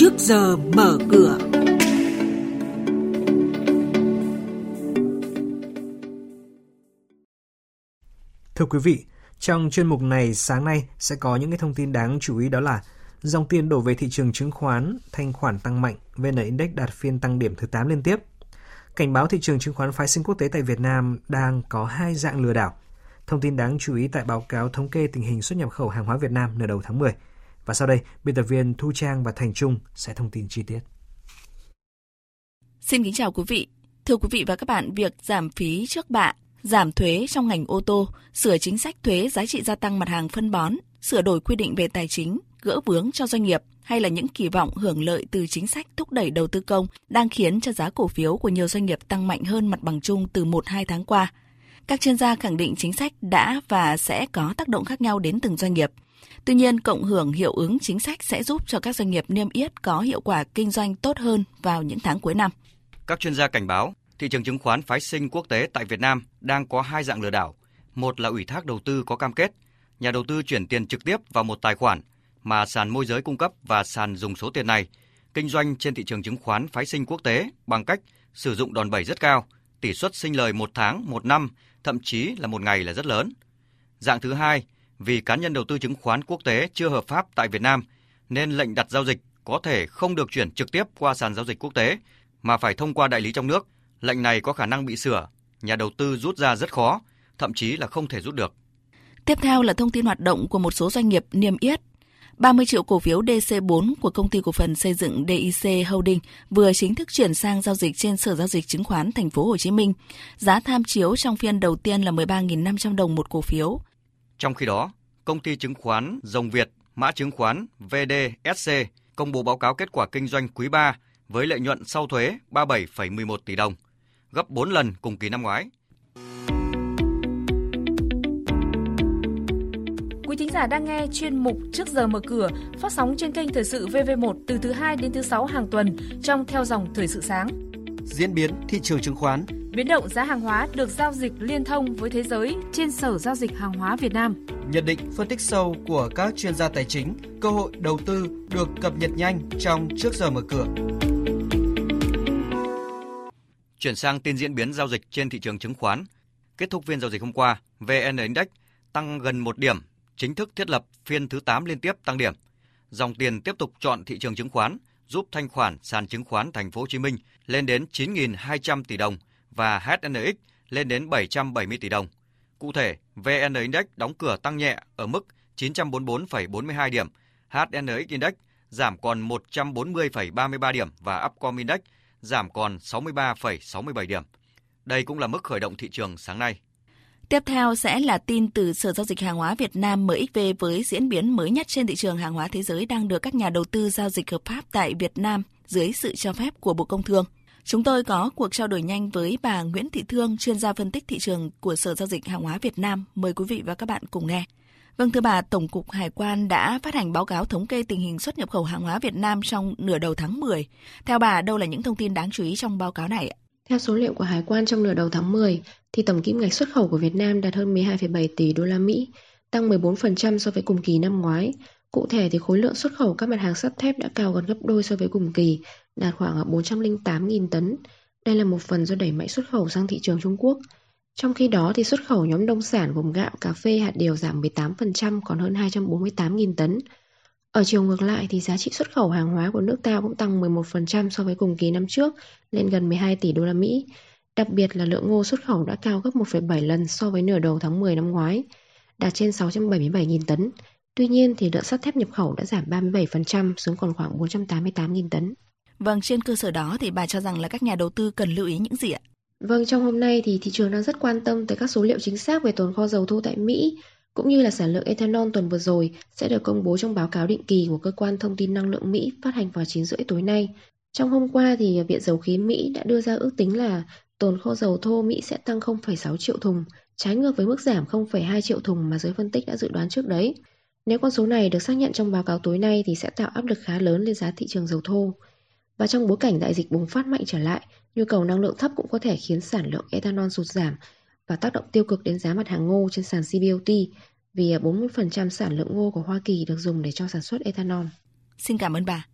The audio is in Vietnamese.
trước giờ mở cửa. Thưa quý vị, trong chuyên mục này sáng nay sẽ có những cái thông tin đáng chú ý đó là dòng tiền đổ về thị trường chứng khoán, thanh khoản tăng mạnh, VN Index đạt phiên tăng điểm thứ 8 liên tiếp. Cảnh báo thị trường chứng khoán phái sinh quốc tế tại Việt Nam đang có hai dạng lừa đảo. Thông tin đáng chú ý tại báo cáo thống kê tình hình xuất nhập khẩu hàng hóa Việt Nam nửa đầu tháng 10. Và sau đây, biên tập viên Thu Trang và Thành Trung sẽ thông tin chi tiết. Xin kính chào quý vị. Thưa quý vị và các bạn, việc giảm phí trước bạ, giảm thuế trong ngành ô tô, sửa chính sách thuế giá trị gia tăng mặt hàng phân bón, sửa đổi quy định về tài chính, gỡ vướng cho doanh nghiệp hay là những kỳ vọng hưởng lợi từ chính sách thúc đẩy đầu tư công đang khiến cho giá cổ phiếu của nhiều doanh nghiệp tăng mạnh hơn mặt bằng chung từ 1-2 tháng qua. Các chuyên gia khẳng định chính sách đã và sẽ có tác động khác nhau đến từng doanh nghiệp. Tuy nhiên, cộng hưởng hiệu ứng chính sách sẽ giúp cho các doanh nghiệp niêm yết có hiệu quả kinh doanh tốt hơn vào những tháng cuối năm. Các chuyên gia cảnh báo, thị trường chứng khoán phái sinh quốc tế tại Việt Nam đang có hai dạng lừa đảo. Một là ủy thác đầu tư có cam kết, nhà đầu tư chuyển tiền trực tiếp vào một tài khoản mà sàn môi giới cung cấp và sàn dùng số tiền này kinh doanh trên thị trường chứng khoán phái sinh quốc tế bằng cách sử dụng đòn bẩy rất cao, tỷ suất sinh lời một tháng, một năm, thậm chí là một ngày là rất lớn. Dạng thứ hai, vì cá nhân đầu tư chứng khoán quốc tế chưa hợp pháp tại Việt Nam nên lệnh đặt giao dịch có thể không được chuyển trực tiếp qua sàn giao dịch quốc tế mà phải thông qua đại lý trong nước. Lệnh này có khả năng bị sửa, nhà đầu tư rút ra rất khó, thậm chí là không thể rút được. Tiếp theo là thông tin hoạt động của một số doanh nghiệp niêm yết 30 triệu cổ phiếu DC4 của công ty cổ phần xây dựng DIC Holding vừa chính thức chuyển sang giao dịch trên Sở giao dịch chứng khoán Thành phố Hồ Chí Minh. Giá tham chiếu trong phiên đầu tiên là 13.500 đồng một cổ phiếu. Trong khi đó, công ty chứng khoán Rồng Việt, mã chứng khoán VDSC công bố báo cáo kết quả kinh doanh quý 3 với lợi nhuận sau thuế 37,11 tỷ đồng, gấp 4 lần cùng kỳ năm ngoái. Quý thính giả đang nghe chuyên mục Trước giờ mở cửa phát sóng trên kênh Thời sự VV1 từ thứ 2 đến thứ 6 hàng tuần trong theo dòng Thời sự sáng. Diễn biến thị trường chứng khoán Biến động giá hàng hóa được giao dịch liên thông với thế giới trên Sở Giao dịch Hàng hóa Việt Nam. Nhận định phân tích sâu của các chuyên gia tài chính, cơ hội đầu tư được cập nhật nhanh trong Trước giờ mở cửa. Chuyển sang tin diễn biến giao dịch trên thị trường chứng khoán. Kết thúc phiên giao dịch hôm qua, VN Index tăng gần 1 điểm chính thức thiết lập phiên thứ 8 liên tiếp tăng điểm. Dòng tiền tiếp tục chọn thị trường chứng khoán, giúp thanh khoản sàn chứng khoán Thành phố Hồ Chí Minh lên đến 9.200 tỷ đồng và HNX lên đến 770 tỷ đồng. Cụ thể, VN Index đóng cửa tăng nhẹ ở mức 944,42 điểm, HNX Index giảm còn 140,33 điểm và Upcom Index giảm còn 63,67 điểm. Đây cũng là mức khởi động thị trường sáng nay. Tiếp theo sẽ là tin từ Sở Giao dịch Hàng hóa Việt Nam MXV với diễn biến mới nhất trên thị trường hàng hóa thế giới đang được các nhà đầu tư giao dịch hợp pháp tại Việt Nam dưới sự cho phép của Bộ Công Thương. Chúng tôi có cuộc trao đổi nhanh với bà Nguyễn Thị Thương, chuyên gia phân tích thị trường của Sở Giao dịch Hàng hóa Việt Nam. Mời quý vị và các bạn cùng nghe. Vâng thưa bà, Tổng cục Hải quan đã phát hành báo cáo thống kê tình hình xuất nhập khẩu hàng hóa Việt Nam trong nửa đầu tháng 10. Theo bà, đâu là những thông tin đáng chú ý trong báo cáo này? Theo số liệu của Hải quan trong nửa đầu tháng 10, thì tổng kim ngạch xuất khẩu của Việt Nam đạt hơn 12,7 tỷ đô la Mỹ, tăng 14% so với cùng kỳ năm ngoái. Cụ thể thì khối lượng xuất khẩu các mặt hàng sắt thép đã cao gần gấp đôi so với cùng kỳ, đạt khoảng à, 408.000 tấn. Đây là một phần do đẩy mạnh xuất khẩu sang thị trường Trung Quốc. Trong khi đó thì xuất khẩu nhóm nông sản gồm gạo, cà phê, hạt điều giảm 18% còn hơn 248.000 tấn. Ở chiều ngược lại thì giá trị xuất khẩu hàng hóa của nước ta cũng tăng 11% so với cùng kỳ năm trước, lên gần 12 tỷ đô la Mỹ. Đặc biệt là lượng ngô xuất khẩu đã cao gấp 1,7 lần so với nửa đầu tháng 10 năm ngoái, đạt trên 677.000 tấn. Tuy nhiên thì lượng sắt thép nhập khẩu đã giảm 37% xuống còn khoảng 488.000 tấn. Vâng, trên cơ sở đó thì bà cho rằng là các nhà đầu tư cần lưu ý những gì ạ? Vâng, trong hôm nay thì thị trường đang rất quan tâm tới các số liệu chính xác về tồn kho dầu thô tại Mỹ, cũng như là sản lượng ethanol tuần vừa rồi sẽ được công bố trong báo cáo định kỳ của cơ quan thông tin năng lượng Mỹ phát hành vào 9 rưỡi tối nay. Trong hôm qua thì Viện Dầu khí Mỹ đã đưa ra ước tính là tồn kho dầu thô Mỹ sẽ tăng 0,6 triệu thùng, trái ngược với mức giảm 0,2 triệu thùng mà giới phân tích đã dự đoán trước đấy. Nếu con số này được xác nhận trong báo cáo tối nay thì sẽ tạo áp lực khá lớn lên giá thị trường dầu thô. Và trong bối cảnh đại dịch bùng phát mạnh trở lại, nhu cầu năng lượng thấp cũng có thể khiến sản lượng ethanol sụt giảm và tác động tiêu cực đến giá mặt hàng ngô trên sàn CBOT vì à, 40% sản lượng ngô của Hoa Kỳ được dùng để cho sản xuất ethanol. Xin cảm ơn bà.